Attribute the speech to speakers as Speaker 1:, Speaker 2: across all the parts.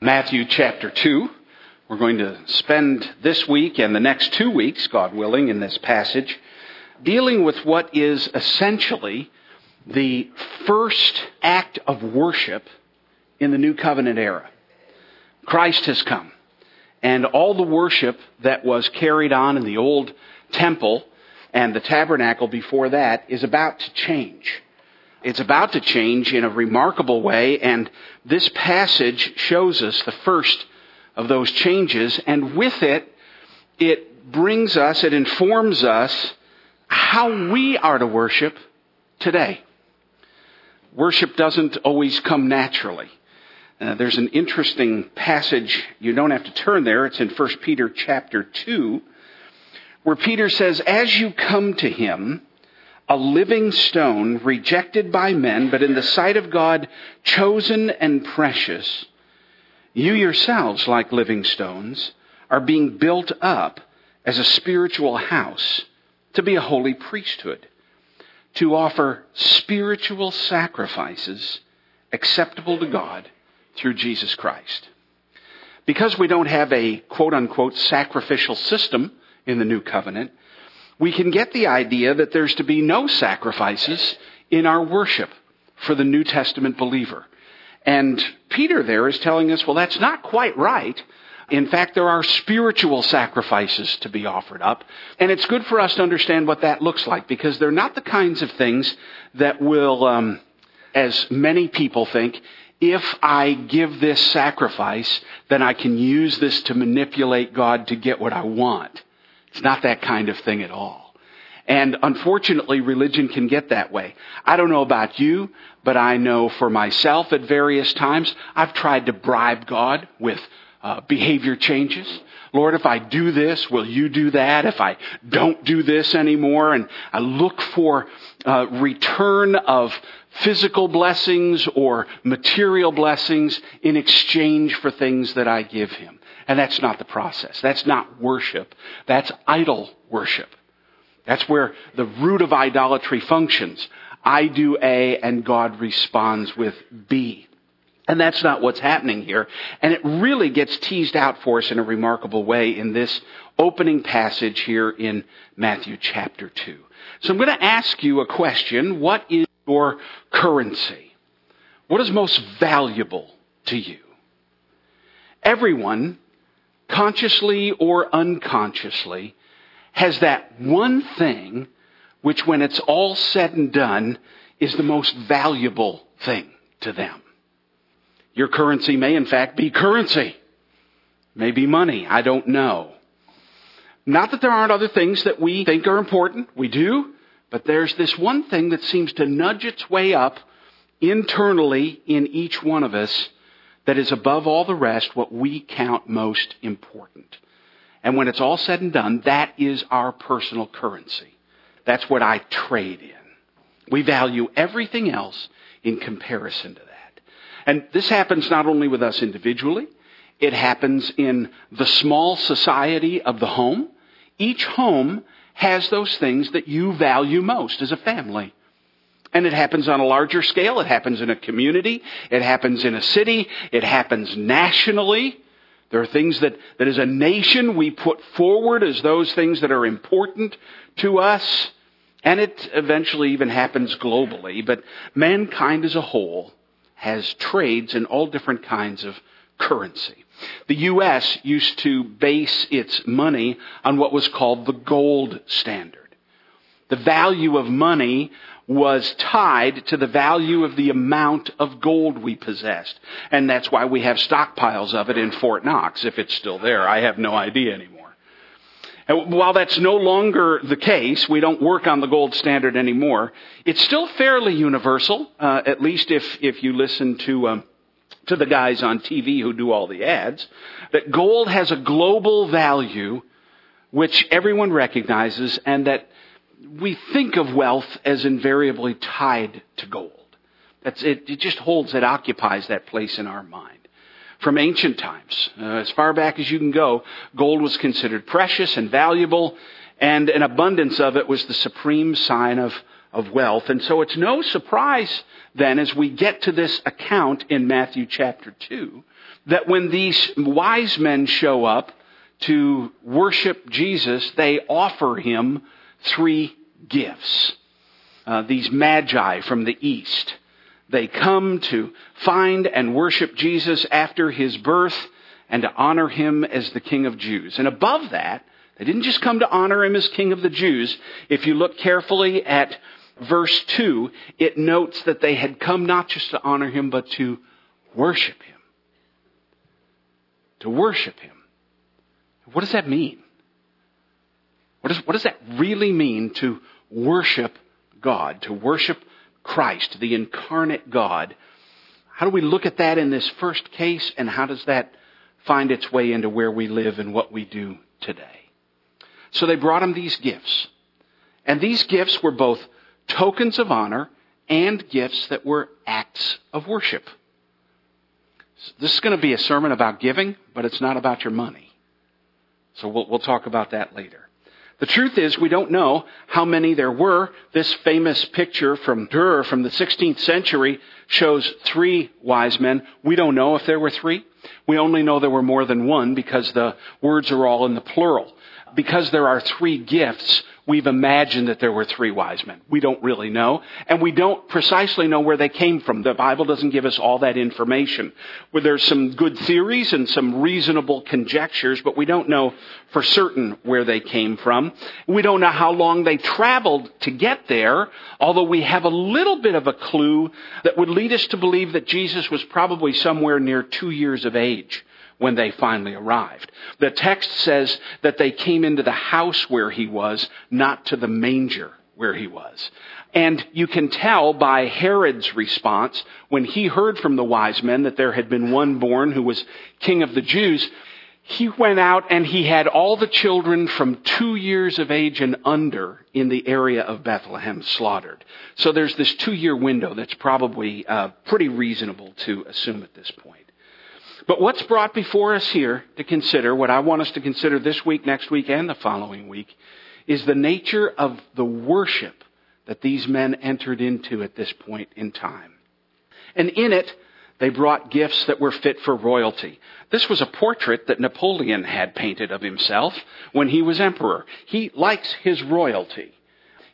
Speaker 1: Matthew chapter 2. We're going to spend this week and the next two weeks, God willing, in this passage, dealing with what is essentially the first act of worship in the New Covenant era. Christ has come, and all the worship that was carried on in the old temple and the tabernacle before that is about to change. It's about to change in a remarkable way, and this passage shows us the first of those changes, and with it, it brings us, it informs us how we are to worship today. Worship doesn't always come naturally. Uh, there's an interesting passage, you don't have to turn there, it's in 1 Peter chapter 2, where Peter says, As you come to him, a living stone, rejected by men, but in the sight of God, chosen and precious, you yourselves, like living stones, are being built up as a spiritual house to be a holy priesthood, to offer spiritual sacrifices acceptable to God through Jesus Christ. Because we don't have a quote unquote sacrificial system in the new covenant, we can get the idea that there's to be no sacrifices in our worship for the New Testament believer. And Peter there is telling us, well, that's not quite right. In fact, there are spiritual sacrifices to be offered up. And it's good for us to understand what that looks like because they're not the kinds of things that will, um, as many people think, if I give this sacrifice, then I can use this to manipulate God to get what I want. It's not that kind of thing at all. And unfortunately, religion can get that way. I don't know about you, but I know for myself at various times, I've tried to bribe God with uh, behavior changes. Lord, if I do this, will you do that? If I don't do this anymore, and I look for uh, return of physical blessings or material blessings in exchange for things that I give Him. And that's not the process. That's not worship. That's idol worship. That's where the root of idolatry functions. I do A and God responds with B. And that's not what's happening here. And it really gets teased out for us in a remarkable way in this opening passage here in Matthew chapter 2. So I'm going to ask you a question. What is your currency? What is most valuable to you? Everyone consciously or unconsciously, has that one thing which, when it's all said and done, is the most valuable thing to them. Your currency may, in fact, be currency. Maybe money. I don't know. Not that there aren't other things that we think are important. We do. But there's this one thing that seems to nudge its way up internally in each one of us that is above all the rest what we count most important. And when it's all said and done, that is our personal currency. That's what I trade in. We value everything else in comparison to that. And this happens not only with us individually, it happens in the small society of the home. Each home has those things that you value most as a family. And it happens on a larger scale. It happens in a community. It happens in a city. It happens nationally. There are things that, that as a nation we put forward as those things that are important to us. And it eventually even happens globally. But mankind as a whole has trades in all different kinds of currency. The U.S. used to base its money on what was called the gold standard. The value of money was tied to the value of the amount of gold we possessed. And that's why we have stockpiles of it in Fort Knox, if it's still there. I have no idea anymore. And while that's no longer the case, we don't work on the gold standard anymore, it's still fairly universal, uh, at least if, if you listen to, um, to the guys on TV who do all the ads, that gold has a global value which everyone recognizes and that we think of wealth as invariably tied to gold. That's it, it just holds, it occupies that place in our mind. From ancient times, uh, as far back as you can go, gold was considered precious and valuable, and an abundance of it was the supreme sign of, of wealth. And so it's no surprise then as we get to this account in Matthew chapter 2 that when these wise men show up to worship Jesus, they offer him three gifts. Uh, these magi from the east. They come to find and worship Jesus after his birth and to honor him as the King of Jews. And above that, they didn't just come to honor him as King of the Jews. If you look carefully at verse 2, it notes that they had come not just to honor him, but to worship him. To worship him. What does that mean? What does, what does that really mean to worship God, to worship Christ, the incarnate God? How do we look at that in this first case, and how does that find its way into where we live and what we do today? So they brought him these gifts. And these gifts were both tokens of honor and gifts that were acts of worship. This is going to be a sermon about giving, but it's not about your money. So we'll, we'll talk about that later. The truth is, we don't know how many there were. This famous picture from Durer from the 16th century shows three wise men. We don't know if there were three. We only know there were more than one because the words are all in the plural. Because there are three gifts, we've imagined that there were three wise men. We don't really know. And we don't precisely know where they came from. The Bible doesn't give us all that information. Where there's some good theories and some reasonable conjectures, but we don't know for certain where they came from. We don't know how long they traveled to get there, although we have a little bit of a clue that would lead us to believe that Jesus was probably somewhere near two years of age when they finally arrived. The text says that they came into the house where he was, not to the manger where he was. And you can tell by Herod's response when he heard from the wise men that there had been one born who was king of the Jews. He went out and he had all the children from two years of age and under in the area of Bethlehem slaughtered. So there's this two year window that's probably uh, pretty reasonable to assume at this point. But what's brought before us here to consider, what I want us to consider this week, next week, and the following week, is the nature of the worship that these men entered into at this point in time. And in it, they brought gifts that were fit for royalty. This was a portrait that Napoleon had painted of himself when he was emperor. He likes his royalty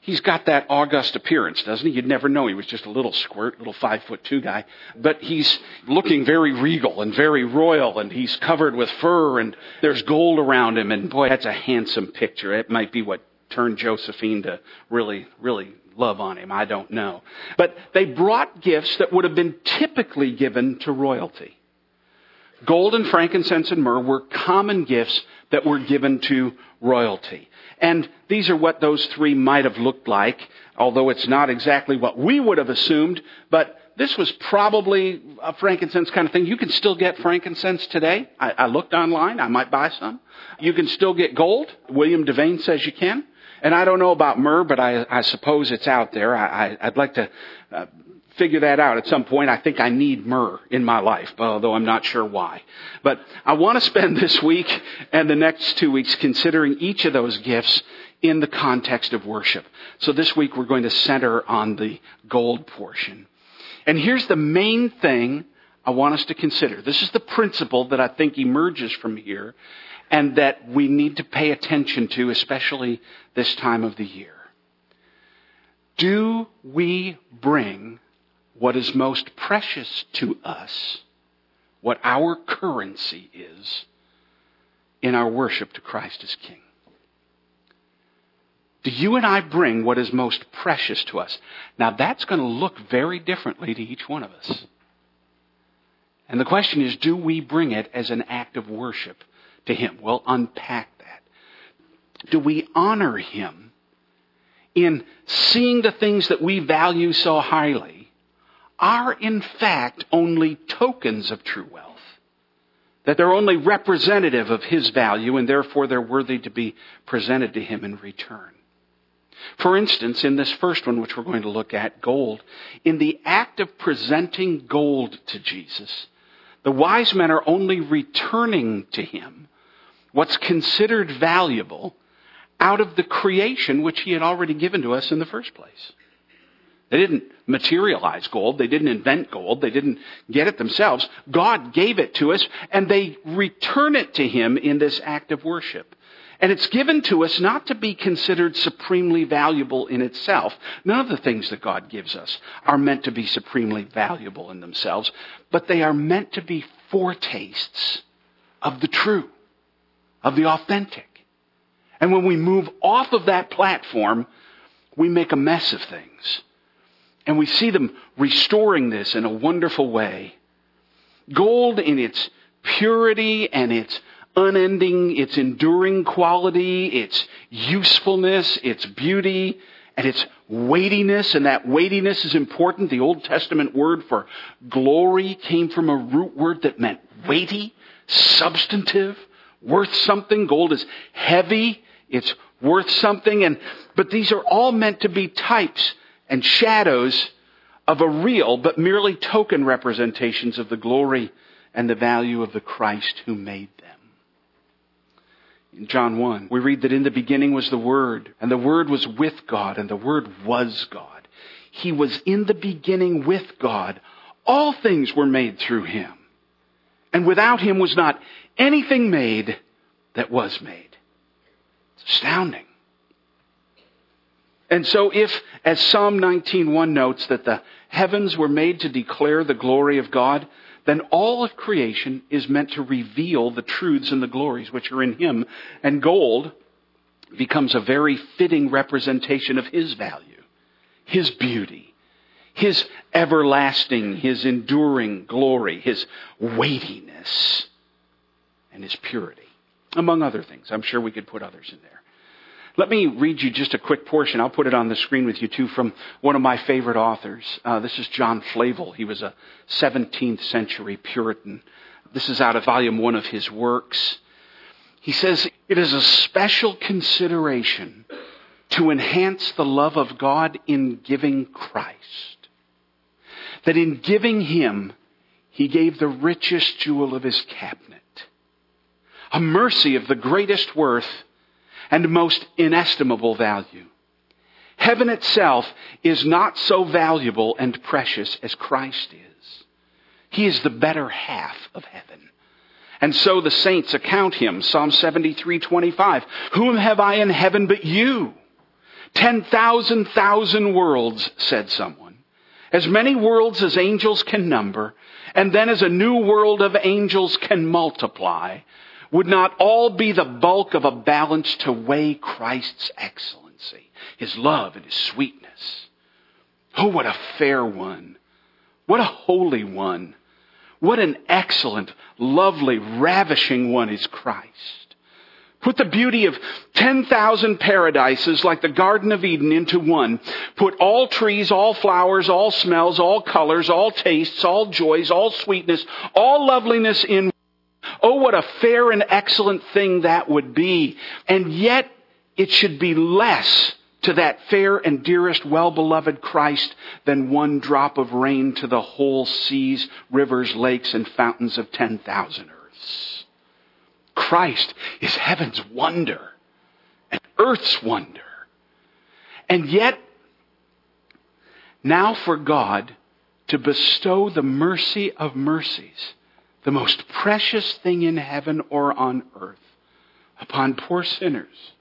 Speaker 1: he's got that august appearance, doesn't he? You'd never know he was just a little squirt, little five foot two guy. But he's looking very regal and very royal, and he's covered with fur, and there's gold around him, and boy, that's a handsome picture. It might be what turned Josephine to really, really love on him. I don't know. But they brought gifts that would have been typically given to royalty. Gold and frankincense and myrrh were common gifts that were given to royalty. And these are what those three might have looked like, although it's not exactly what we would have assumed, but this was probably a frankincense kind of thing. You can still get frankincense today. I, I looked online. I might buy some. You can still get gold. William Devane says you can. And I don't know about myrrh, but I, I suppose it's out there. I, I, would like to uh, figure that out at some point. I think I need myrrh in my life, although I'm not sure why. But I want to spend this week and the next two weeks considering each of those gifts in the context of worship. So this week we're going to center on the gold portion. And here's the main thing I want us to consider. This is the principle that I think emerges from here and that we need to pay attention to, especially this time of the year. Do we bring what is most precious to us, what our currency is, in our worship to Christ as King. Do you and I bring what is most precious to us? Now that's going to look very differently to each one of us. And the question is, do we bring it as an act of worship to Him? We'll unpack that. Do we honor Him in seeing the things that we value so highly are in fact only tokens of true wealth. That they're only representative of his value and therefore they're worthy to be presented to him in return. For instance, in this first one, which we're going to look at, gold, in the act of presenting gold to Jesus, the wise men are only returning to him what's considered valuable out of the creation which he had already given to us in the first place. They didn't materialize gold. They didn't invent gold. They didn't get it themselves. God gave it to us and they return it to Him in this act of worship. And it's given to us not to be considered supremely valuable in itself. None of the things that God gives us are meant to be supremely valuable in themselves, but they are meant to be foretastes of the true, of the authentic. And when we move off of that platform, we make a mess of things. And we see them restoring this in a wonderful way. Gold in its purity and its unending, its enduring quality, its usefulness, its beauty, and its weightiness, and that weightiness is important. The Old Testament word for glory came from a root word that meant weighty, substantive, worth something. Gold is heavy, it's worth something, and, but these are all meant to be types and shadows of a real, but merely token representations of the glory and the value of the Christ who made them. In John 1, we read that in the beginning was the Word, and the Word was with God, and the Word was God. He was in the beginning with God. All things were made through Him. And without Him was not anything made that was made. It's astounding. And so if, as Psalm 19.1 notes, that the heavens were made to declare the glory of God, then all of creation is meant to reveal the truths and the glories which are in Him. And gold becomes a very fitting representation of His value, His beauty, His everlasting, His enduring glory, His weightiness, and His purity. Among other things. I'm sure we could put others in there. Let me read you just a quick portion. I'll put it on the screen with you too from one of my favorite authors. Uh, this is John Flavel. He was a 17th century Puritan. This is out of volume one of his works. He says, It is a special consideration to enhance the love of God in giving Christ. That in giving Him, He gave the richest jewel of His cabinet. A mercy of the greatest worth and most inestimable value. Heaven itself is not so valuable and precious as Christ is. He is the better half of heaven. And so the saints account him. Psalm 73:25. Whom have I in heaven but you? Ten thousand thousand worlds, said someone. As many worlds as angels can number, and then as a new world of angels can multiply, would not all be the bulk of a balance to weigh Christ's excellency, his love and his sweetness. Oh, what a fair one. What a holy one. What an excellent, lovely, ravishing one is Christ. Put the beauty of 10,000 paradises like the Garden of Eden into one. Put all trees, all flowers, all smells, all colors, all tastes, all joys, all sweetness, all loveliness in Oh, what a fair and excellent thing that would be. And yet, it should be less to that fair and dearest, well-beloved Christ than one drop of rain to the whole seas, rivers, lakes, and fountains of 10,000 earths. Christ is heaven's wonder and earth's wonder. And yet, now for God to bestow the mercy of mercies the most precious thing in heaven or on earth upon poor sinners.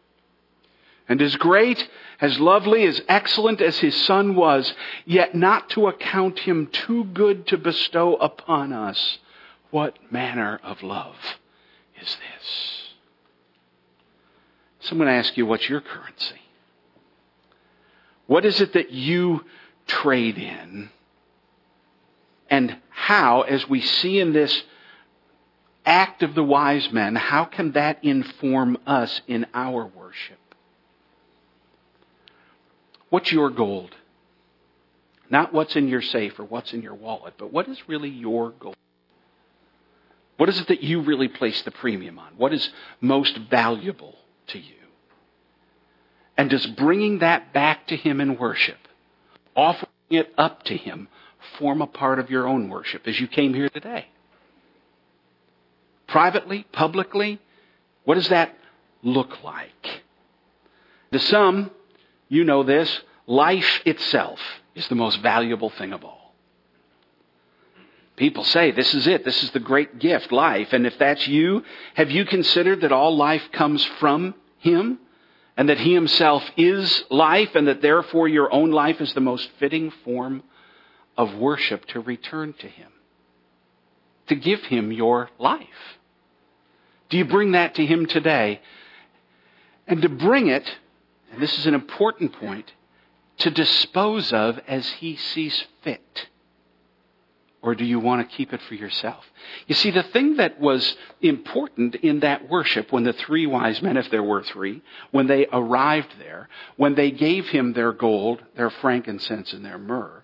Speaker 1: And as great, as lovely, as excellent as his son was, yet not to account him too good to bestow upon us, what manner of love is this? So I'm going to ask you, what's your currency? What is it that you trade in? And how, as we see in this act of the wise men, how can that inform us in our worship? What's your gold? Not what's in your safe or what's in your wallet, but what is really your gold? What is it that you really place the premium on? What is most valuable to you? And does bringing that back to Him in worship, offering it up to Him, form a part of your own worship as you came here today? Privately, publicly, what does that look like? To some, you know this, life itself is the most valuable thing of all. People say, this is it. This is the great gift, life. And if that's you, have you considered that all life comes from Him? And that He Himself is life and that therefore your own life is the most fitting form of worship to return to Him? To give Him your life. Do you bring that to Him today? And to bring it, and this is an important point, to dispose of as He sees fit. Or do you want to keep it for yourself? You see, the thing that was important in that worship when the three wise men, if there were three, when they arrived there, when they gave him their gold, their frankincense, and their myrrh,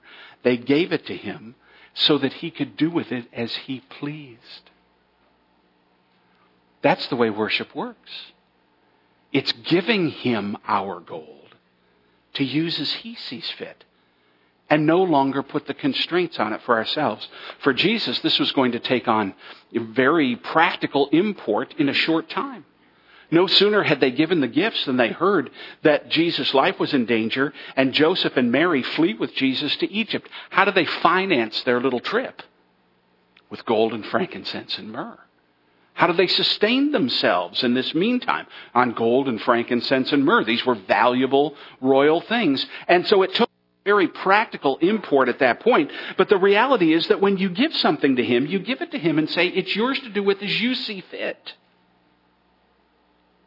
Speaker 1: they gave it to him so that he could do with it as he pleased. That's the way worship works. It's giving him our gold to use as he sees fit and no longer put the constraints on it for ourselves. For Jesus, this was going to take on very practical import in a short time. No sooner had they given the gifts than they heard that Jesus' life was in danger, and Joseph and Mary flee with Jesus to Egypt. How do they finance their little trip? With gold and frankincense and myrrh. How do they sustain themselves in this meantime? On gold and frankincense and myrrh. These were valuable royal things. And so it took very practical import at that point. But the reality is that when you give something to him, you give it to him and say, it's yours to do with as you see fit.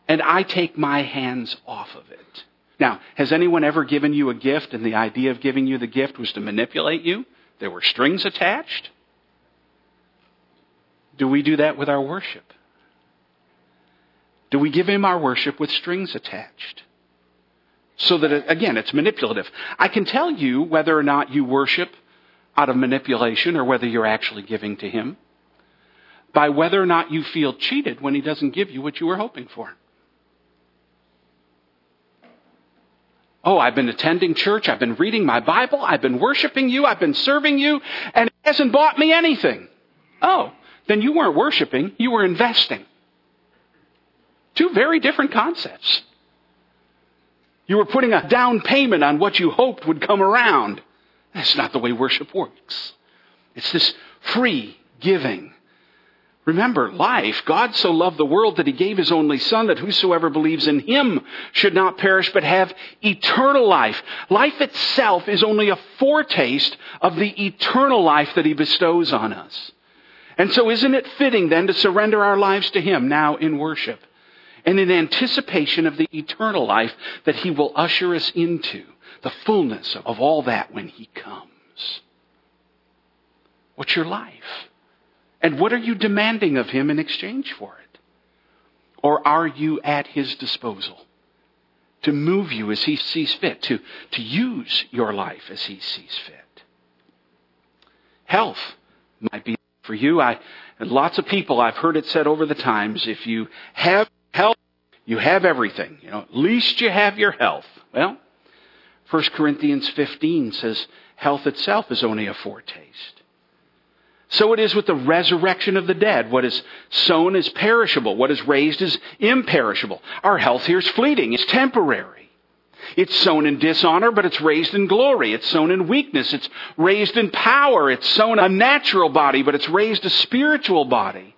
Speaker 1: And I take my hands off of it. Now, has anyone ever given you a gift and the idea of giving you the gift was to manipulate you? There were strings attached? Do we do that with our worship? Do we give him our worship with strings attached? So that, it, again, it's manipulative. I can tell you whether or not you worship out of manipulation or whether you're actually giving to him by whether or not you feel cheated when he doesn't give you what you were hoping for. Oh, I've been attending church, I've been reading my Bible, I've been worshiping you, I've been serving you, and it hasn't bought me anything. Oh, then you weren't worshiping, you were investing. Two very different concepts. You were putting a down payment on what you hoped would come around. That's not the way worship works. It's this free giving. Remember, life, God so loved the world that he gave his only son that whosoever believes in him should not perish but have eternal life. Life itself is only a foretaste of the eternal life that he bestows on us. And so isn't it fitting then to surrender our lives to him now in worship? and in anticipation of the eternal life that he will usher us into, the fullness of all that when he comes. What's your life? And what are you demanding of him in exchange for it? Or are you at his disposal to move you as he sees fit, to, to use your life as he sees fit? Health might be for you. I, lots of people, I've heard it said over the times, if you have health, you have everything. You know, at least you have your health. Well, 1 Corinthians 15 says health itself is only a foretaste. So it is with the resurrection of the dead. What is sown is perishable. What is raised is imperishable. Our health here is fleeting. It's temporary. It's sown in dishonor, but it's raised in glory. It's sown in weakness. It's raised in power. It's sown a natural body, but it's raised a spiritual body.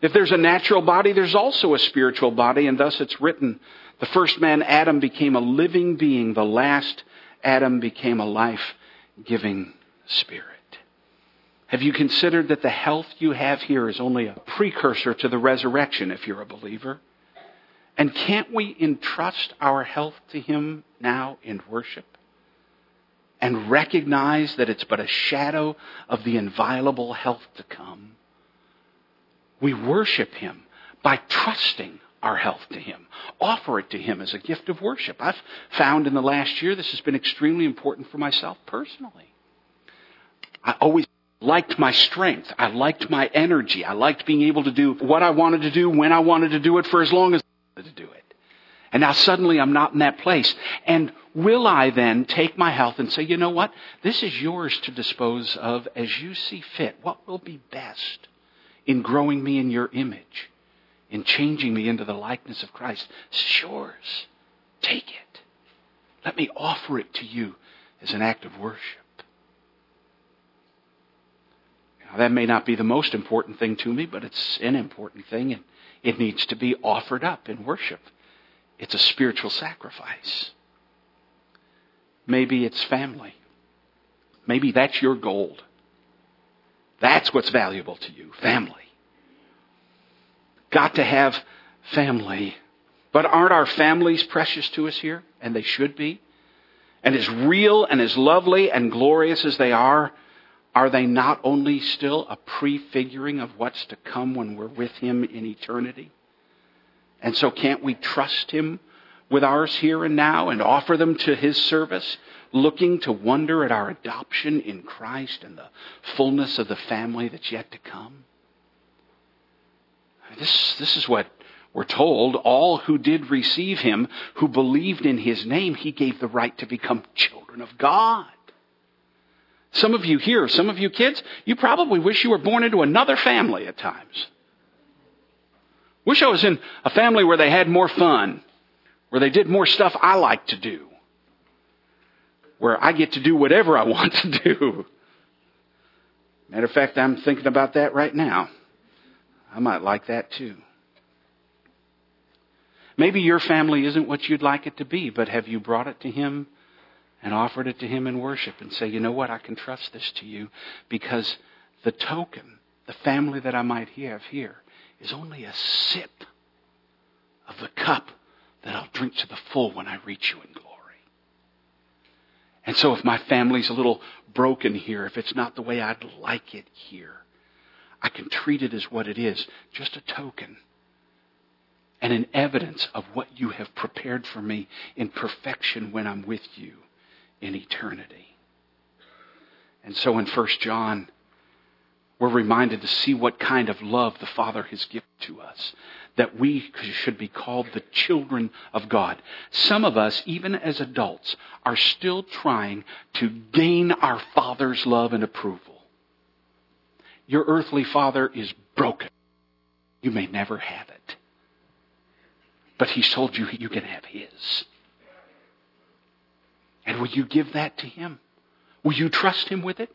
Speaker 1: If there's a natural body, there's also a spiritual body, and thus it's written, the first man, Adam, became a living being. The last Adam became a life-giving spirit. Have you considered that the health you have here is only a precursor to the resurrection if you're a believer? And can't we entrust our health to Him now in worship? And recognize that it's but a shadow of the inviolable health to come? We worship Him by trusting our health to Him. Offer it to Him as a gift of worship. I've found in the last year this has been extremely important for myself personally. I always liked my strength. I liked my energy. I liked being able to do what I wanted to do when I wanted to do it for as long as I wanted to do it. And now suddenly I'm not in that place. And will I then take my health and say, you know what? This is yours to dispose of as you see fit. What will be best? in growing me in your image, in changing me into the likeness of Christ. It's yours. Take it. Let me offer it to you as an act of worship. Now, that may not be the most important thing to me, but it's an important thing, and it needs to be offered up in worship. It's a spiritual sacrifice. Maybe it's family. Maybe that's your gold. That's what's valuable to you family. Got to have family. But aren't our families precious to us here? And they should be. And as real and as lovely and glorious as they are, are they not only still a prefiguring of what's to come when we're with Him in eternity? And so can't we trust Him with ours here and now and offer them to His service, looking to wonder at our adoption in Christ and the fullness of the family that's yet to come? This, this is what we're told. All who did receive Him, who believed in His name, He gave the right to become children of God. Some of you here, some of you kids, you probably wish you were born into another family at times. Wish I was in a family where they had more fun, where they did more stuff I like to do, where I get to do whatever I want to do. Matter of fact, I'm thinking about that right now. I might like that too. Maybe your family isn't what you'd like it to be, but have you brought it to Him and offered it to Him in worship and say, you know what, I can trust this to you because the token, the family that I might have here, is only a sip of the cup that I'll drink to the full when I reach you in glory. And so if my family's a little broken here, if it's not the way I'd like it here, I can treat it as what it is, just a token and an evidence of what you have prepared for me in perfection when I'm with you in eternity. And so in 1 John, we're reminded to see what kind of love the Father has given to us, that we should be called the children of God. Some of us, even as adults, are still trying to gain our Father's love and approval. Your earthly father is broken. You may never have it. But he's told you you can have his. And will you give that to him? Will you trust him with it?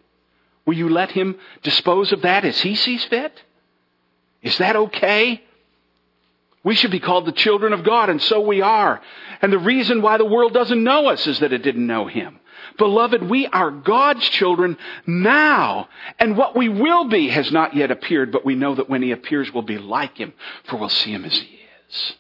Speaker 1: Will you let him dispose of that as he sees fit? Is that okay? We should be called the children of God, and so we are. And the reason why the world doesn't know us is that it didn't know him. Beloved, we are God's children now, and what we will be has not yet appeared, but we know that when he appears, we'll be like him, for we'll see him as he is.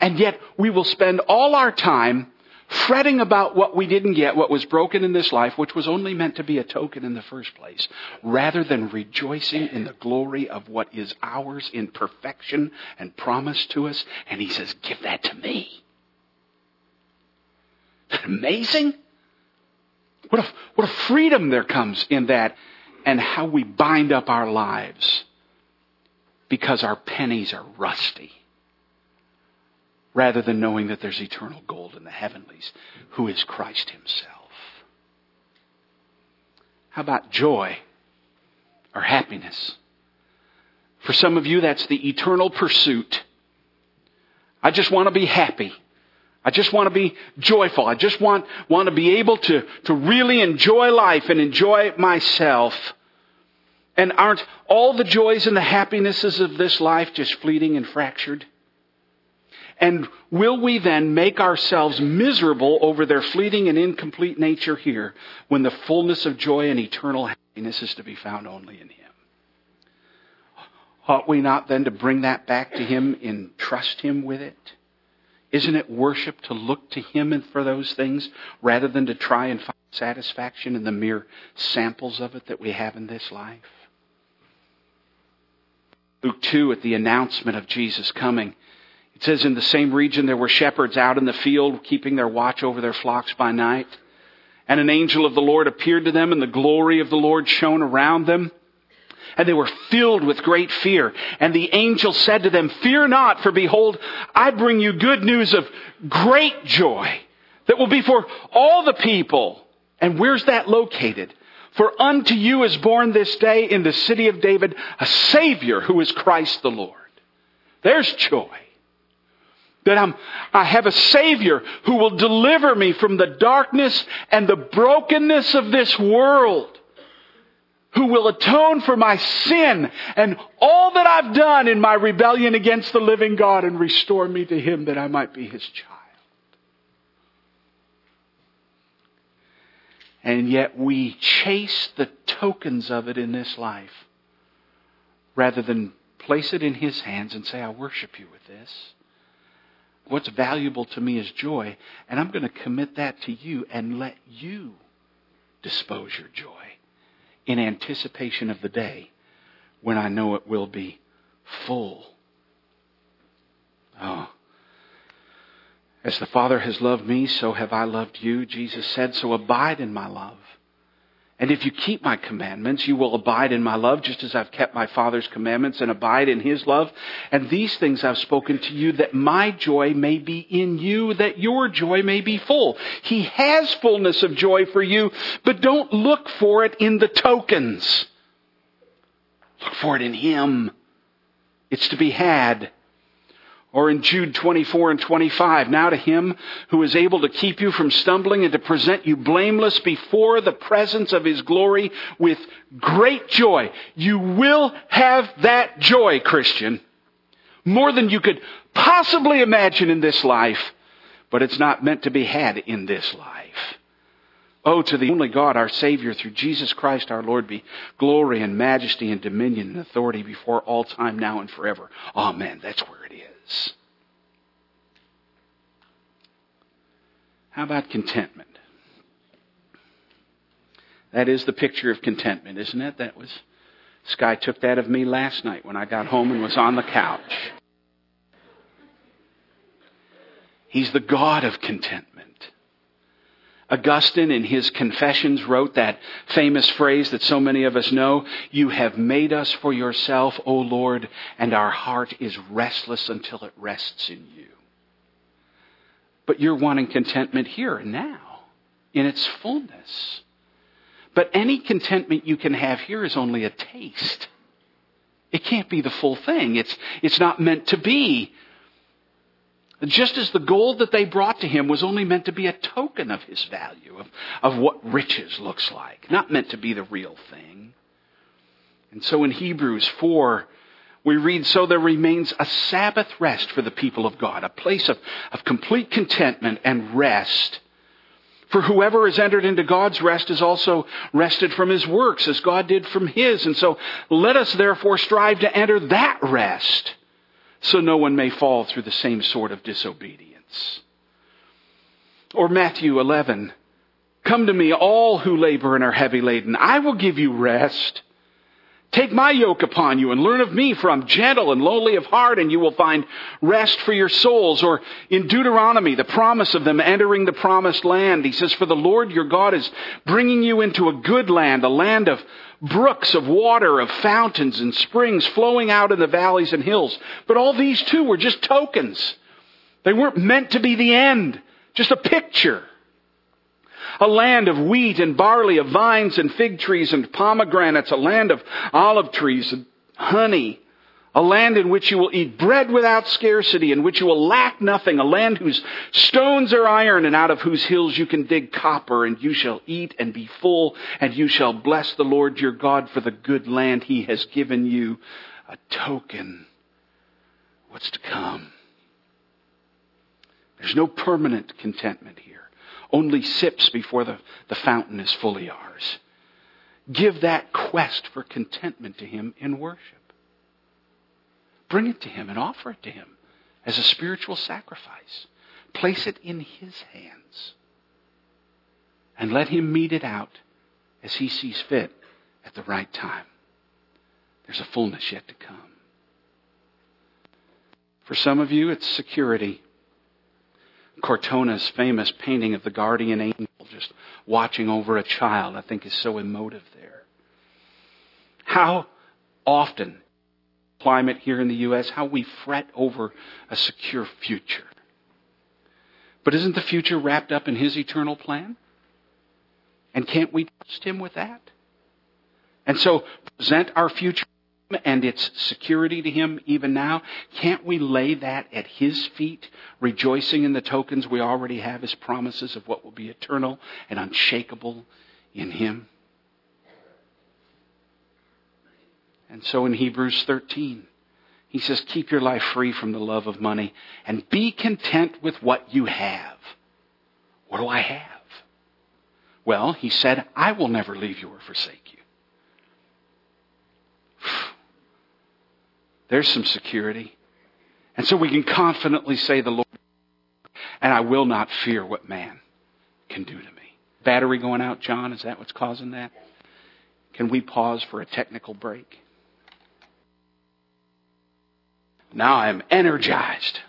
Speaker 1: And yet we will spend all our time fretting about what we didn't get, what was broken in this life, which was only meant to be a token in the first place, rather than rejoicing in the glory of what is ours in perfection and promised to us. And he says, give that to me. Amazing? What a, what a freedom there comes in that and how we bind up our lives because our pennies are rusty rather than knowing that there's eternal gold in the heavenlies, who is Christ Himself. How about joy or happiness? For some of you, that's the eternal pursuit. I just want to be happy. I just want to be joyful. I just want, want to be able to, to really enjoy life and enjoy myself. And aren't all the joys and the happinesses of this life just fleeting and fractured? And will we then make ourselves miserable over their fleeting and incomplete nature here when the fullness of joy and eternal happiness is to be found only in Him? Ought we not then to bring that back to Him and trust Him with it? Isn't it worship to look to Him for those things rather than to try and find satisfaction in the mere samples of it that we have in this life? Luke 2, at the announcement of Jesus coming, it says in the same region there were shepherds out in the field keeping their watch over their flocks by night. And an angel of the Lord appeared to them and the glory of the Lord shone around them. And they were filled with great fear. And the angel said to them, Fear not, for behold, I bring you good news of great joy that will be for all the people. And where's that located? For unto you is born this day in the city of David a Savior who is Christ the Lord. There's joy. That I'm, I have a Savior who will deliver me from the darkness and the brokenness of this world who will atone for my sin and all that I've done in my rebellion against the living God and restore me to Him that I might be His child. And yet we chase the tokens of it in this life rather than place it in His hands and say, I worship you with this. What's valuable to me is joy, and I'm going to commit that to you and let you dispose your joy in anticipation of the day when I know it will be full. Oh. As the Father has loved me, so have I loved you, Jesus said, so abide in my love. And if you keep my commandments, you will abide in my love, just as I've kept my Father's commandments and abide in his love. And these things I've spoken to you, that my joy may be in you, that your joy may be full. He has fullness of joy for you, but don't look for it in the tokens. Look for it in him. It's to be had. Or in Jude 24 and 25, now to him who is able to keep you from stumbling and to present you blameless before the presence of his glory with great joy. You will have that joy, Christian. More than you could possibly imagine in this life, but it's not meant to be had in this life. Oh, to the only God, our Savior, through Jesus Christ our Lord, be glory and majesty and dominion and authority before all time, now and forever. Amen. That's where is. How about contentment? That is the picture of contentment, isn't it? That was Sky took that of me last night when I got home and was on the couch. He's the God of contentment. Augustine in his Confessions wrote that famous phrase that so many of us know, You have made us for yourself, O Lord, and our heart is restless until it rests in you. But you're wanting contentment here and now, in its fullness. But any contentment you can have here is only a taste. It can't be the full thing. It's, it's not meant to be just as the gold that they brought to him was only meant to be a token of his value, of, of what riches looks like, not meant to be the real thing. And so in Hebrews 4, we read, So there remains a Sabbath rest for the people of God, a place of, of complete contentment and rest. For whoever has entered into God's rest is also rested from his works, as God did from his. And so let us therefore strive to enter that rest so no one may fall through the same sort of disobedience. Or Matthew 11, Come to me, all who labor and are heavy laden. I will give you rest. Take my yoke upon you and learn of me, for I'm gentle and lowly of heart, and you will find rest for your souls. Or in Deuteronomy, the promise of them entering the promised land. He says, For the Lord your God is bringing you into a good land, a land of brooks of water, of fountains and springs flowing out in the valleys and hills. But all these too were just tokens. They weren't meant to be the end, just a picture. A land of wheat and barley, of vines and fig trees and pomegranates, a land of olive trees and honey, a land in which you will eat bread without scarcity, in which you will lack nothing, a land whose stones are iron, and out of whose hills you can dig copper, and you shall eat and be full, and you shall bless the Lord your God for the good land he has given you, a token what's to come. There's no permanent contentment here, only sips before the, the fountain is fully ours. Give that quest for contentment to him in worship. Bring it to Him and offer it to Him as a spiritual sacrifice. Place it in His hands. And let Him mete it out as He sees fit at the right time. There's a fullness yet to come. For some of you, it's security. Cortona's famous painting of the guardian angel just watching over a child, I think, is so emotive there. How often climate here in the U.S., how we fret over a secure future. But isn't the future wrapped up in His eternal plan? And can't we trust Him with that? And so present our future and its security to Him even now? Can't we lay that at His feet, rejoicing in the tokens we already have as promises of what will be eternal and unshakable in Him? And so in Hebrews 13, he says, keep your life free from the love of money and be content with what you have. What do I have? Well, he said, I will never leave you or forsake you. There's some security. And so we can confidently say, the Lord, and I will not fear what man can do to me. Battery going out, John? Is that what's causing that? Can we pause for a technical break? Now I'm energized.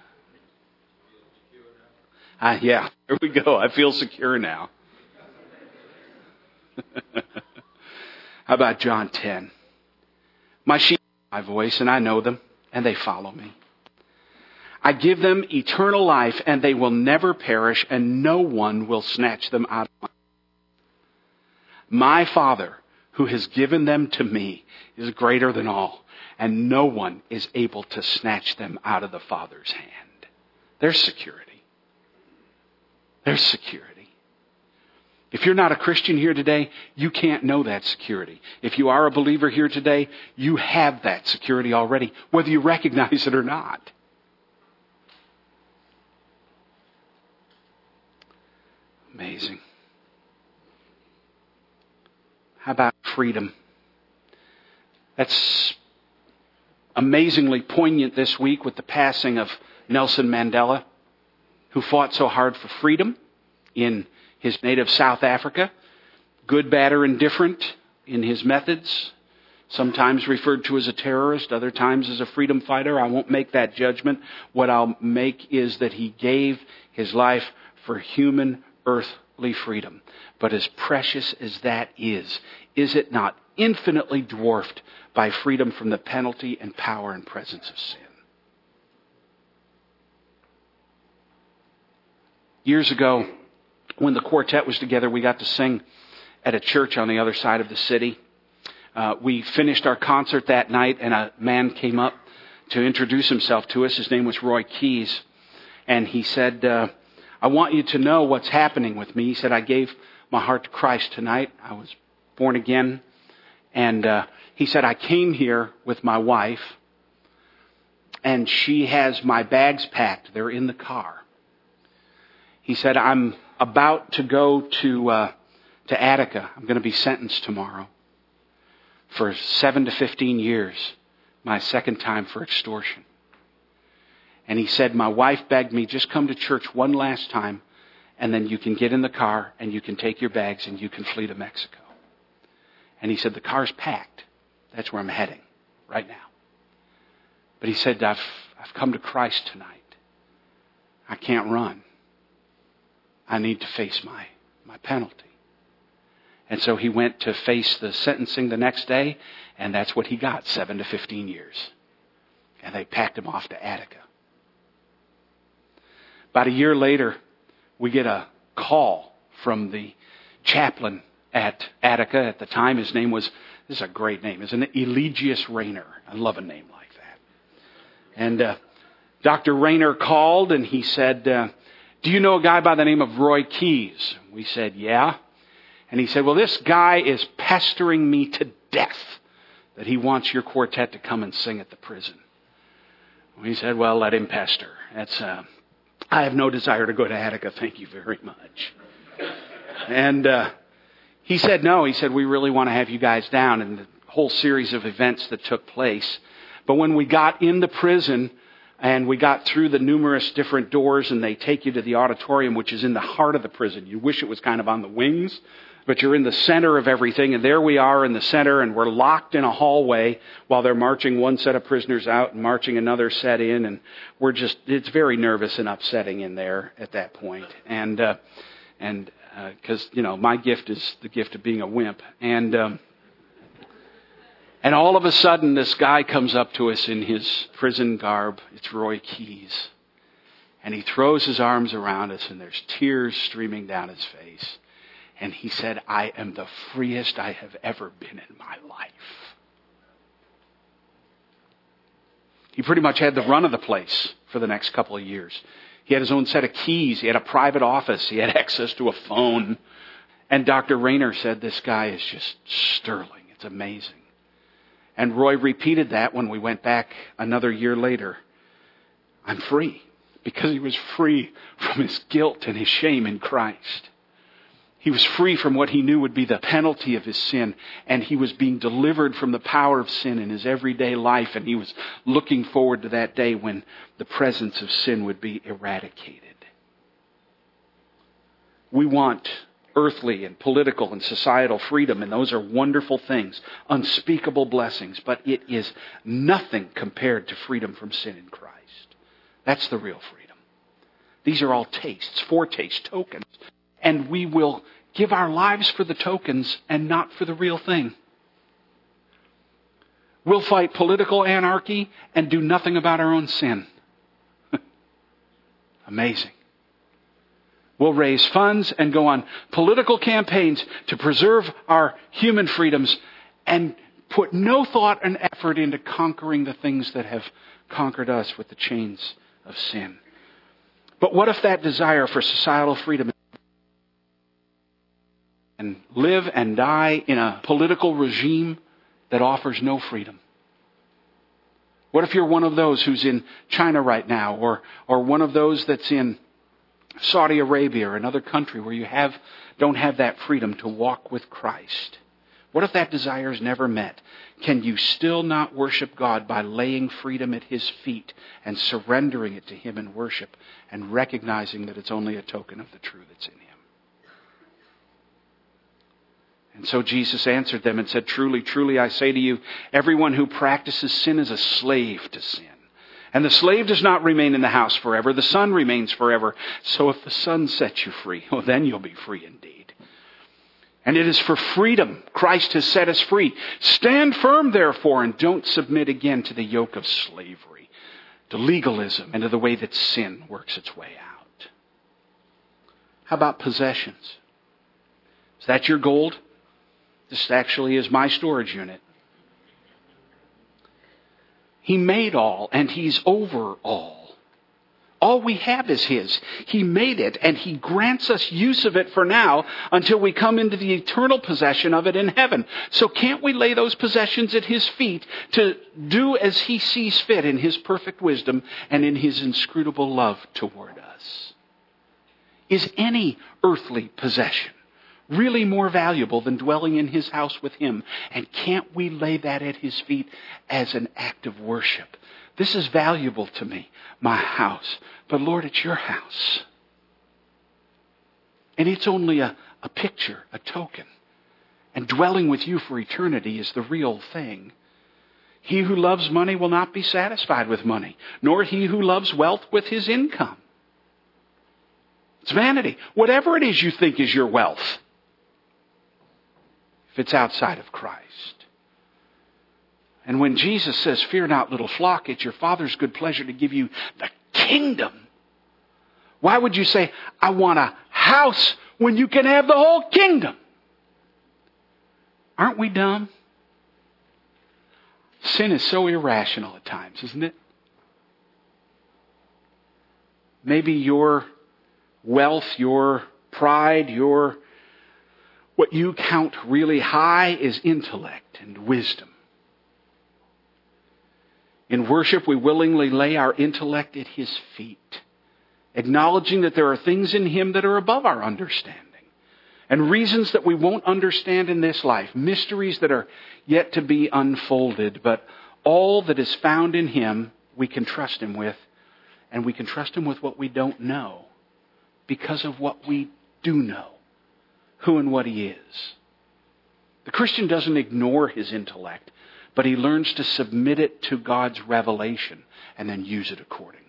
Speaker 1: Uh, yeah, there we go. I feel secure now. How about John 10? My sheep my voice, and I know them, and they follow me. I give them eternal life, and they will never perish, and no one will snatch them out of my My Father, who has given them to me, is greater than all, and no one is able to snatch them out of the Father's hand. There's security. There's security. If you're not a Christian here today, you can't know that security. If you are a believer here today, you have that security already, whether you recognize it or not. Amazing. How about freedom? That's amazingly poignant this week with the passing of Nelson Mandela, who fought so hard for freedom in his native South Africa, good, bad, or indifferent in his methods, sometimes referred to as a terrorist, other times as a freedom fighter. I won't make that judgment. What I'll make is that he gave his life for human earthly freedom. But as precious as that is, is it not infinitely dwarfed by freedom from the penalty and power and presence of sin? Years ago, when the quartet was together, we got to sing at a church on the other side of the city. Uh, we finished our concert that night, and a man came up to introduce himself to us. His name was Roy Keys. And he said, uh, I want you to know what's happening with me. He said, I gave my heart to Christ tonight. I was born again. And uh, he said, I came here with my wife, and she has my bags packed. They're in the car. He said, I'm about to go to, uh, to Attica. I'm going to be sentenced tomorrow for seven to 15 years, my second time for extortion. And he said, My wife begged me, just come to church one last time, and then you can get in the car and you can take your bags and you can flee to Mexico. And he said, The car's packed. That's where I'm heading right now. But he said, I've, I've come to Christ tonight. I can't run. I need to face my, my penalty. And so he went to face the sentencing the next day, and that's what he got seven to 15 years. And they packed him off to Attica. About a year later, we get a call from the chaplain at Attica. At the time, his name was, this is a great name, isn't it? Eligius Rayner. I love a name like that. And uh, Dr. Rayner called and he said, uh, do you know a guy by the name of Roy Keys? We said, Yeah. And he said, Well, this guy is pestering me to death that he wants your quartet to come and sing at the prison. We said, Well, let him pester. That's, uh, I have no desire to go to Attica. Thank you very much. And uh, he said, No. He said, We really want to have you guys down. And the whole series of events that took place. But when we got in the prison, and we got through the numerous different doors, and they take you to the auditorium, which is in the heart of the prison. You wish it was kind of on the wings, but you're in the center of everything, and there we are in the center, and we're locked in a hallway while they're marching one set of prisoners out and marching another set in, and we're just, it's very nervous and upsetting in there at that point. And, uh, and, because, uh, you know, my gift is the gift of being a wimp. And, um, and all of a sudden, this guy comes up to us in his prison garb. It's Roy Keys. And he throws his arms around us, and there's tears streaming down his face. And he said, I am the freest I have ever been in my life. He pretty much had the run of the place for the next couple of years. He had his own set of keys. He had a private office. He had access to a phone. And Dr. Rayner said, This guy is just sterling. It's amazing. And Roy repeated that when we went back another year later. I'm free because he was free from his guilt and his shame in Christ. He was free from what he knew would be the penalty of his sin, and he was being delivered from the power of sin in his everyday life, and he was looking forward to that day when the presence of sin would be eradicated. We want earthly and political and societal freedom, and those are wonderful things, unspeakable blessings, but it is nothing compared to freedom from sin in Christ. That's the real freedom. These are all tastes, foretastes, tokens and we will give our lives for the tokens and not for the real thing. We'll fight political anarchy and do nothing about our own sin. Amazing. We'll raise funds and go on political campaigns to preserve our human freedoms and put no thought and effort into conquering the things that have conquered us with the chains of sin. But what if that desire for societal freedom and live and die in a political regime that offers no freedom? What if you're one of those who's in China right now, or, or one of those that's in Saudi Arabia or another country where you have, don't have that freedom to walk with Christ? What if that desire is never met? Can you still not worship God by laying freedom at His feet and surrendering it to Him in worship and recognizing that it's only a token of the true that's in Him? And so Jesus answered them and said, Truly, truly, I say to you, everyone who practices sin is a slave to sin. And the slave does not remain in the house forever, the son remains forever. So if the son sets you free, well, then you'll be free indeed. And it is for freedom Christ has set us free. Stand firm, therefore, and don't submit again to the yoke of slavery, to legalism, and to the way that sin works its way out. How about possessions? Is that your gold? This actually is my storage unit. He made all, and He's over all. All we have is His. He made it, and He grants us use of it for now until we come into the eternal possession of it in heaven. So can't we lay those possessions at His feet to do as He sees fit in His perfect wisdom and in His inscrutable love toward us? Is any earthly possession really more valuable than dwelling in his house with him. And can't we lay that at his feet as an act of worship? This is valuable to me, my house. But Lord, it's your house. And it's only a, a picture, a token. And dwelling with you for eternity is the real thing. He who loves money will not be satisfied with money, nor he who loves wealth with his income. It's vanity. Whatever it is you think is your wealth, it's outside of Christ. And when Jesus says, Fear not, little flock, it's your Father's good pleasure to give you the kingdom. Why would you say, I want a house when you can have the whole kingdom? Aren't we dumb? Sin is so irrational at times, isn't it? Maybe your wealth, your pride, your what you count really high is intellect and wisdom. In worship, we willingly lay our intellect at His feet, acknowledging that there are things in Him that are above our understanding, and reasons that we won't understand in this life, mysteries that are yet to be unfolded, but all that is found in Him, we can trust Him with, and we can trust Him with what we don't know because of what we do know who and what he is. The Christian doesn't ignore his intellect, but he learns to submit it to God's revelation and then use it accordingly.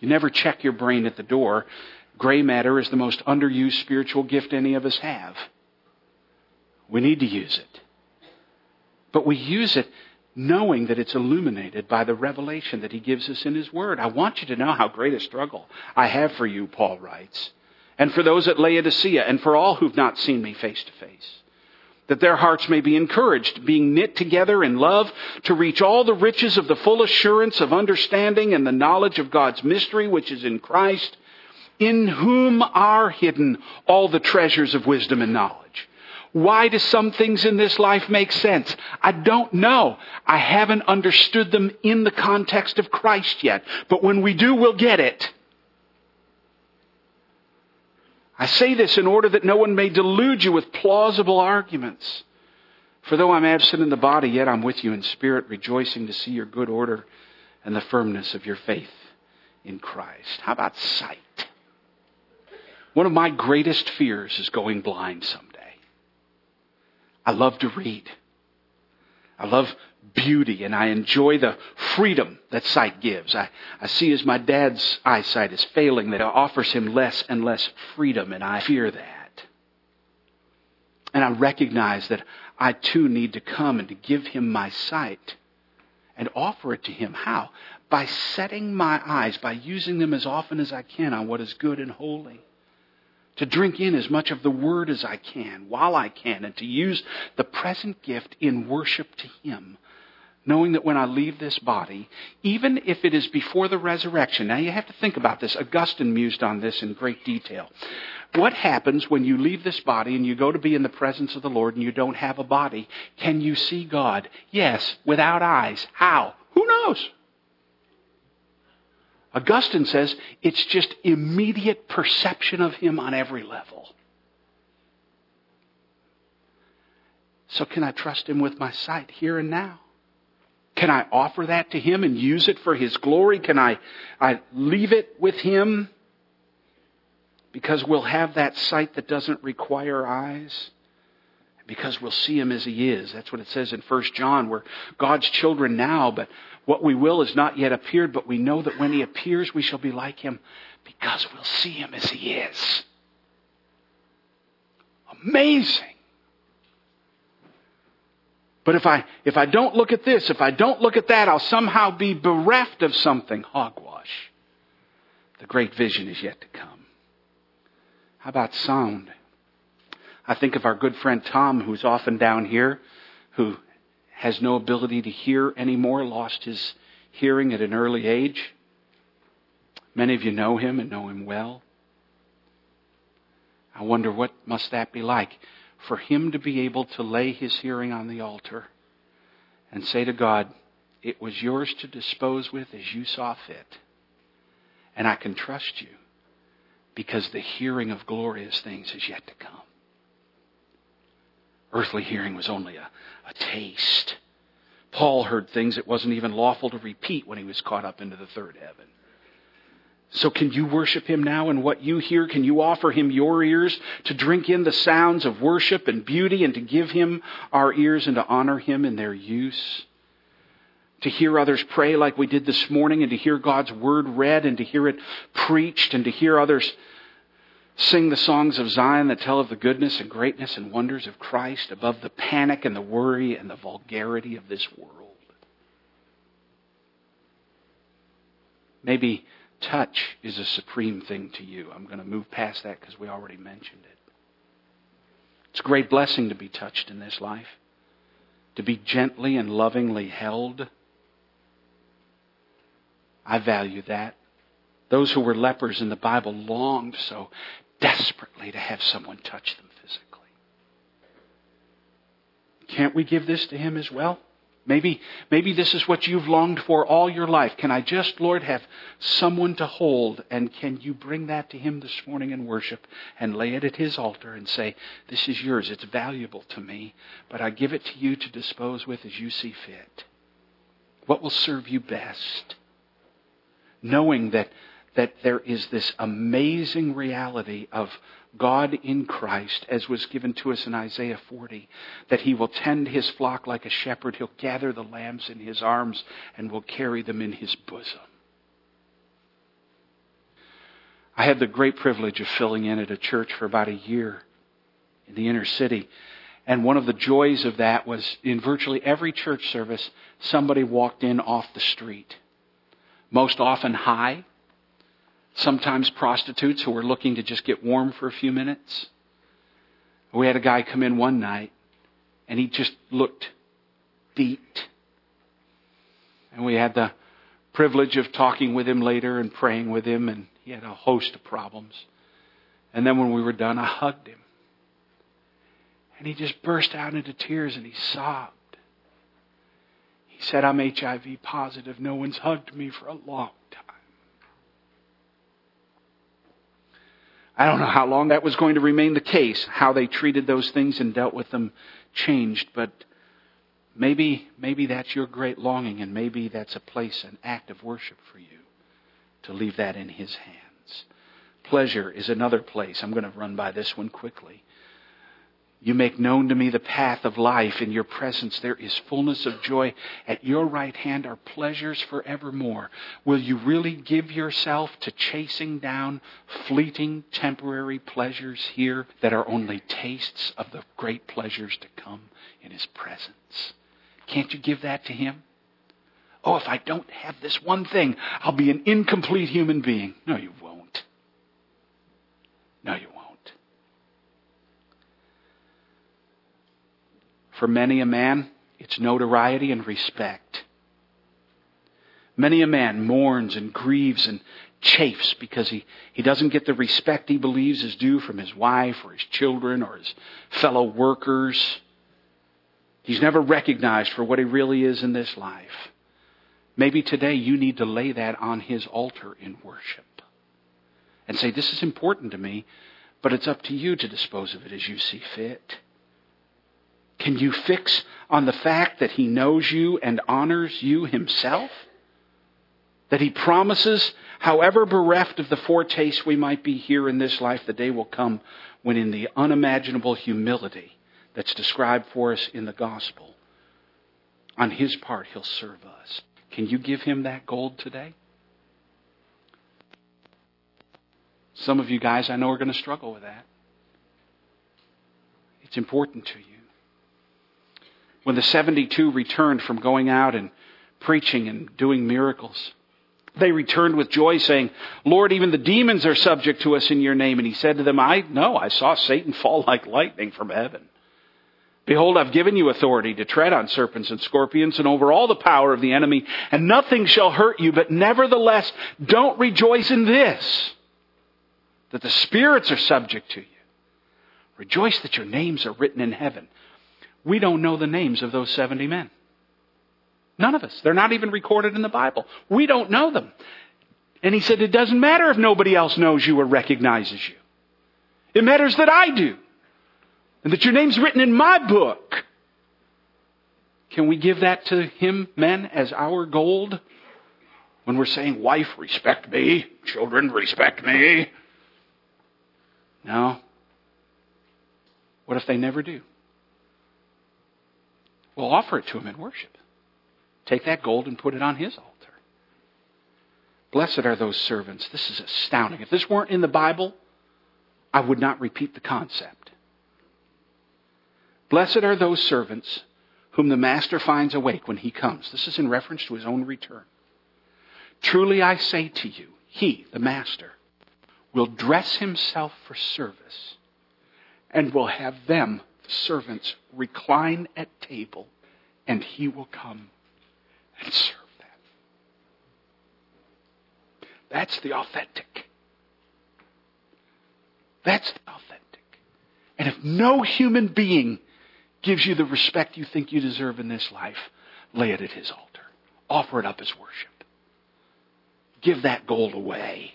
Speaker 1: You never check your brain at the door. Gray matter is the most underused spiritual gift any of us have. We need to use it. But we use it knowing that it's illuminated by the revelation that he gives us in his word. I want you to know how great a struggle I have for you, Paul writes and for those at Laodicea, and for all who've not seen me face to face. that their hearts may be encouraged, being knit together in love, to reach all the riches of the full assurance of understanding and the knowledge of God's mystery, which is in Christ, in whom are hidden all the treasures of wisdom and knowledge. Why do some things in this life make sense? I don't know. I haven't understood them in the context of Christ yet. But when we do, we'll get it. I say this in order that no one may delude you with plausible arguments. For though I'm absent in the body, yet I'm with you in spirit, rejoicing to see your good order and the firmness of your faith in Christ. How about sight? One of my greatest fears is going blind someday. I love to read. I love beauty and I enjoy the freedom that sight gives. I, I see as my dad's eyesight is failing that it offers him less and less freedom and I fear that. And I recognize that I too need to come and to give him my sight and offer it to him. How? By setting my eyes, by using them as often as I can on what is good and holy to drink in as much of the Word as I can while I can, and to use the present gift in worship to Him, knowing that when I leave this body, even if it is before the resurrection, now you have to think about this. Augustine mused on this in great detail. What happens when you leave this body and you go to be in the presence of the Lord and you don't have a body? Can you see God? Yes, without eyes. How? Who knows? Augustine says it's just immediate perception of Him on every level. So, can I trust Him with my sight here and now? Can I offer that to Him and use it for His glory? Can I, I leave it with Him because we'll have that sight that doesn't require eyes? Because we'll see Him as He is. That's what it says in 1 John. We're God's children now, but what we will is not yet appeared, but we know that when he appears, we shall be like him because we'll see him as he is. Amazing. But if I, if I don't look at this, if I don't look at that, I'll somehow be bereft of something. Hogwash. The great vision is yet to come. How about sound? I think of our good friend Tom, who's often down here, who has no ability to hear anymore, lost his hearing at an early age. Many of you know him and know him well. I wonder what must that be like for him to be able to lay his hearing on the altar and say to God, it was yours to dispose with as you saw fit. And I can trust you because the hearing of glorious things is yet to come. Earthly hearing was only a, a taste. Paul heard things it wasn't even lawful to repeat when he was caught up into the third heaven. So can you worship him now in what you hear? Can you offer him your ears to drink in the sounds of worship and beauty and to give him our ears and to honor him in their use? To hear others pray like we did this morning and to hear God's word read and to hear it preached and to hear others Sing the songs of Zion that tell of the goodness and greatness and wonders of Christ above the panic and the worry and the vulgarity of this world. Maybe touch is a supreme thing to you. I'm going to move past that because we already mentioned it. It's a great blessing to be touched in this life, to be gently and lovingly held. I value that. Those who were lepers in the Bible longed so desperately to have someone touch them physically. Can't we give this to Him as well? Maybe, maybe this is what you've longed for all your life. Can I just, Lord, have someone to hold? And can you bring that to Him this morning in worship and lay it at His altar and say, This is yours. It's valuable to me, but I give it to you to dispose with as you see fit. What will serve you best? Knowing that that there is this amazing reality of God in Christ, as was given to us in Isaiah 40, that He will tend His flock like a shepherd. He'll gather the lambs in His arms and will carry them in His bosom. I had the great privilege of filling in at a church for about a year in the inner city. And one of the joys of that was in virtually every church service, somebody walked in off the street. Most often high, sometimes prostitutes who were looking to just get warm for a few minutes. We had a guy come in one night and he just looked beat. And we had the privilege of talking with him later and praying with him, and he had a host of problems. And then when we were done, I hugged him. And he just burst out into tears and he sobbed. He said, I'm HIV positive. No one's hugged me for a long time. I don't know how long that was going to remain the case. How they treated those things and dealt with them changed, but maybe maybe that's your great longing and maybe that's a place an act of worship for you to leave that in his hands. Pleasure is another place. I'm going to run by this one quickly. You make known to me the path of life. In your presence there is fullness of joy. At your right hand are pleasures forevermore. Will you really give yourself to chasing down fleeting, temporary pleasures here that are only tastes of the great pleasures to come in His presence? Can't you give that to Him? Oh, if I don't have this one thing, I'll be an incomplete human being. No, you won't. No, you won't. For many a man, it's notoriety and respect. Many a man mourns and grieves and chafes because he, he doesn't get the respect he believes is due from his wife or his children or his fellow workers. He's never recognized for what he really is in this life. Maybe today you need to lay that on his altar in worship and say, This is important to me, but it's up to you to dispose of it as you see fit. Can you fix on the fact that He knows you and honors you Himself? That He promises, however bereft of the foretaste we might be here in this life, the day will come when, in the unimaginable humility that's described for us in the gospel, on His part, He'll serve us. Can you give Him that gold today? Some of you guys I know are going to struggle with that. It's important to you. When the 72 returned from going out and preaching and doing miracles, they returned with joy, saying, Lord, even the demons are subject to us in your name. And he said to them, I know, I saw Satan fall like lightning from heaven. Behold, I've given you authority to tread on serpents and scorpions and over all the power of the enemy, and nothing shall hurt you. But nevertheless, don't rejoice in this, that the spirits are subject to you. Rejoice that your names are written in heaven. We don't know the names of those 70 men. None of us. They're not even recorded in the Bible. We don't know them. And he said, It doesn't matter if nobody else knows you or recognizes you. It matters that I do. And that your name's written in my book. Can we give that to him, men, as our gold? When we're saying, Wife, respect me. Children, respect me. No. What if they never do? We'll offer it to him in worship. Take that gold and put it on his altar. Blessed are those servants. This is astounding. If this weren't in the Bible, I would not repeat the concept. Blessed are those servants whom the master finds awake when he comes. This is in reference to his own return. Truly I say to you, he, the master, will dress himself for service and will have them servants recline at table, and he will come and serve them. That's the authentic. That's the authentic. And if no human being gives you the respect you think you deserve in this life, lay it at his altar. Offer it up as worship. Give that gold away.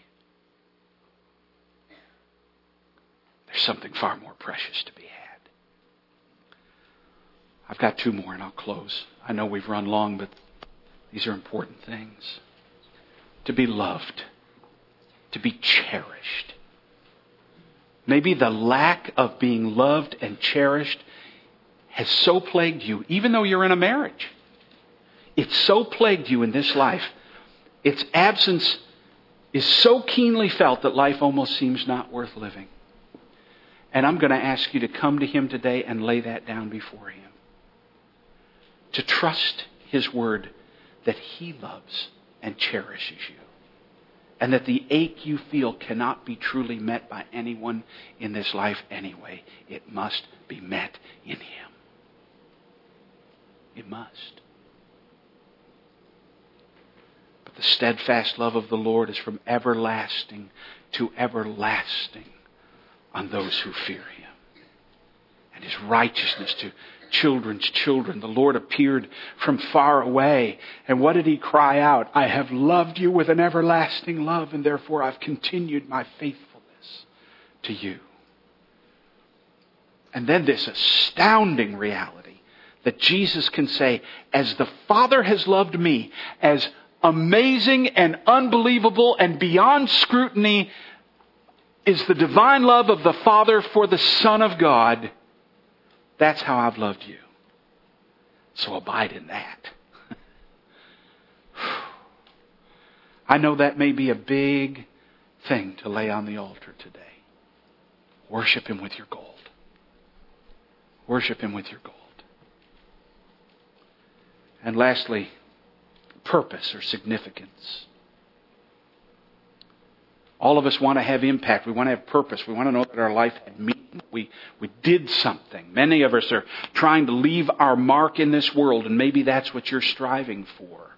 Speaker 1: There's something far more precious to be had. I've got two more and I'll close. I know we've run long, but these are important things. To be loved, to be cherished. Maybe the lack of being loved and cherished has so plagued you, even though you're in a marriage. It's so plagued you in this life. Its absence is so keenly felt that life almost seems not worth living. And I'm going to ask you to come to Him today and lay that down before Him to trust His Word that He loves and cherishes you. And that the ache you feel cannot be truly met by anyone in this life anyway. It must be met in Him. It must. But the steadfast love of the Lord is from everlasting to everlasting on those who fear him. And his righteousness to children's children. The Lord appeared from far away. And what did he cry out? I have loved you with an everlasting love, and therefore I've continued my faithfulness to you. And then this astounding reality that Jesus can say, as the Father has loved me, as amazing and unbelievable and beyond scrutiny is the divine love of the Father for the Son of God, that's how I've loved you. So abide in that. I know that may be a big thing to lay on the altar today. Worship Him with your gold. Worship Him with your gold. And lastly, purpose or significance. All of us want to have impact. We want to have purpose. We want to know that our life had meaning. We, we did something. Many of us are trying to leave our mark in this world, and maybe that's what you're striving for.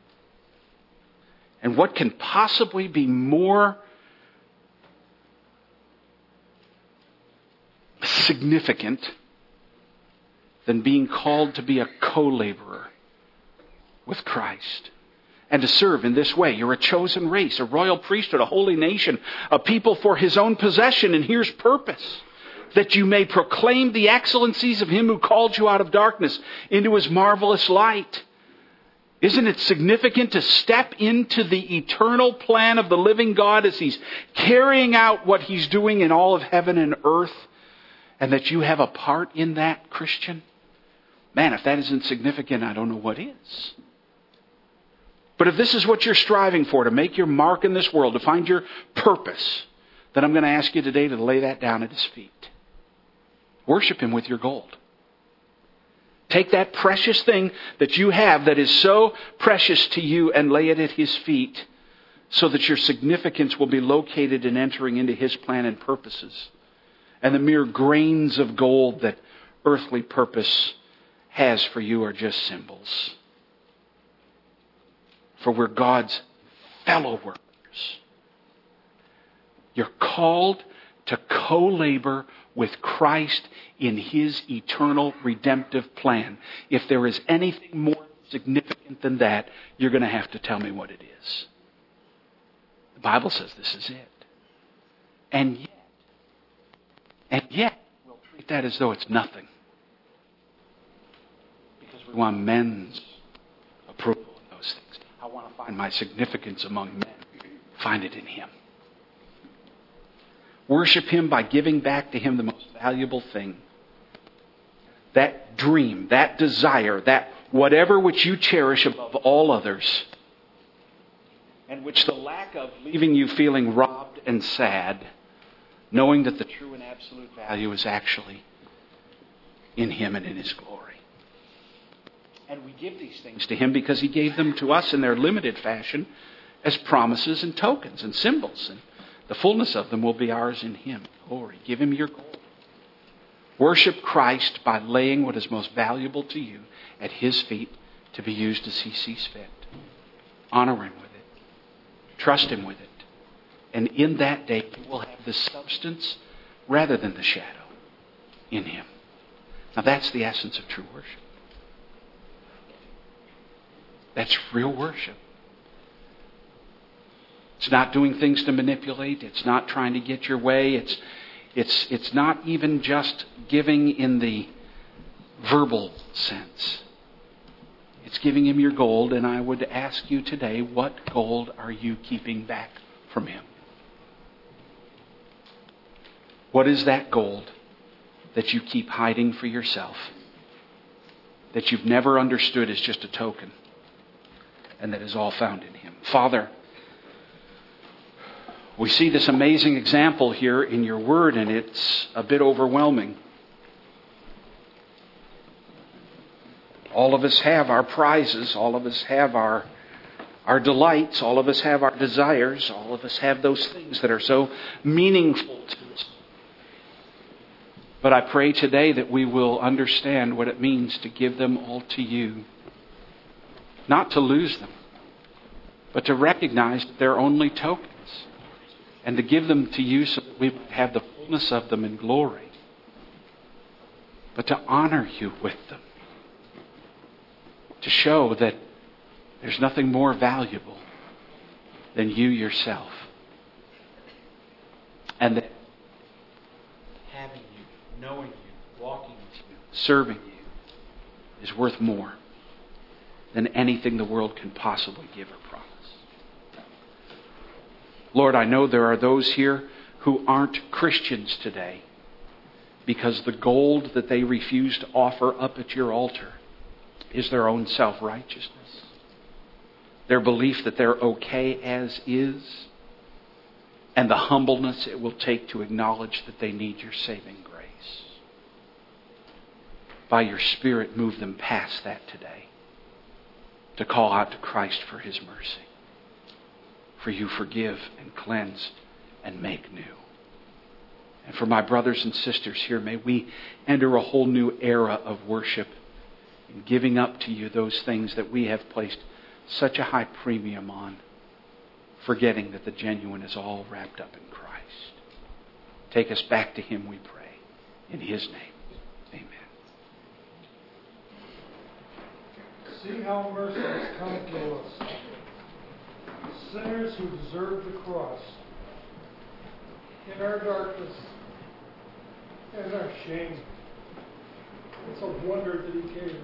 Speaker 1: And what can possibly be more significant than being called to be a co laborer with Christ? And to serve in this way. You're a chosen race, a royal priesthood, a holy nation, a people for his own possession, and here's purpose. That you may proclaim the excellencies of him who called you out of darkness into his marvelous light. Isn't it significant to step into the eternal plan of the living God as he's carrying out what he's doing in all of heaven and earth? And that you have a part in that, Christian? Man, if that isn't significant, I don't know what is. But if this is what you're striving for, to make your mark in this world, to find your purpose, then I'm going to ask you today to lay that down at His feet. Worship Him with your gold. Take that precious thing that you have that is so precious to you and lay it at His feet so that your significance will be located in entering into His plan and purposes. And the mere grains of gold that earthly purpose has for you are just symbols for we're God's fellow workers. You're called to co labor with Christ in his eternal redemptive plan. If there is anything more significant than that, you're going to have to tell me what it is. The Bible says this is it. And yet, and yet, we'll treat that as though it's nothing. Because we want men's want to find my significance among men, find it in Him. Worship Him by giving back to Him the most valuable thing. That dream, that desire, that whatever which you cherish above all others, and which the lack of leaving you feeling robbed and sad, knowing that the true and absolute value is actually in Him and in His glory. And we give these things to Him because He gave them to us in their limited fashion as promises and tokens and symbols. And the fullness of them will be ours in Him. Glory. Give Him your gold. Worship Christ by laying what is most valuable to you at His feet to be used as He sees fit. Honor Him with it. Trust Him with it. And in that day, you will have the substance rather than the shadow in Him. Now, that's the essence of true worship. That's real worship. It's not doing things to manipulate. It's not trying to get your way. It's, it's, it's not even just giving in the verbal sense. It's giving him your gold, and I would ask you today what gold are you keeping back from him? What is that gold that you keep hiding for yourself? That you've never understood as just a token? And that is all found in Him. Father, we see this amazing example here in your word, and it's a bit overwhelming. All of us have our prizes, all of us have our, our delights, all of us have our desires, all of us have those things that are so meaningful to us. But I pray today that we will understand what it means to give them all to you not to lose them, but to recognize that they're only tokens and to give them to you so that we have the fullness of them in glory, but to honor you with them, to show that there's nothing more valuable than you yourself. And that having you, knowing you, walking with you, serving you is worth more than anything the world can possibly give or promise. Lord, I know there are those here who aren't Christians today because the gold that they refuse to offer up at your altar is their own self righteousness. Their belief that they're okay as is, and the humbleness it will take to acknowledge that they need your saving grace. By your Spirit, move them past that today to call out to Christ for his mercy. For you forgive and cleanse and make new. And for my brothers and sisters here, may we enter a whole new era of worship in giving up to you those things that we have placed such a high premium on, forgetting that the genuine is all wrapped up in Christ. Take us back to Him, we pray. In His name, amen.
Speaker 2: See how mercy has come to us. Sinners who deserve the cross. In our darkness and our shame. It's a wonder that He came.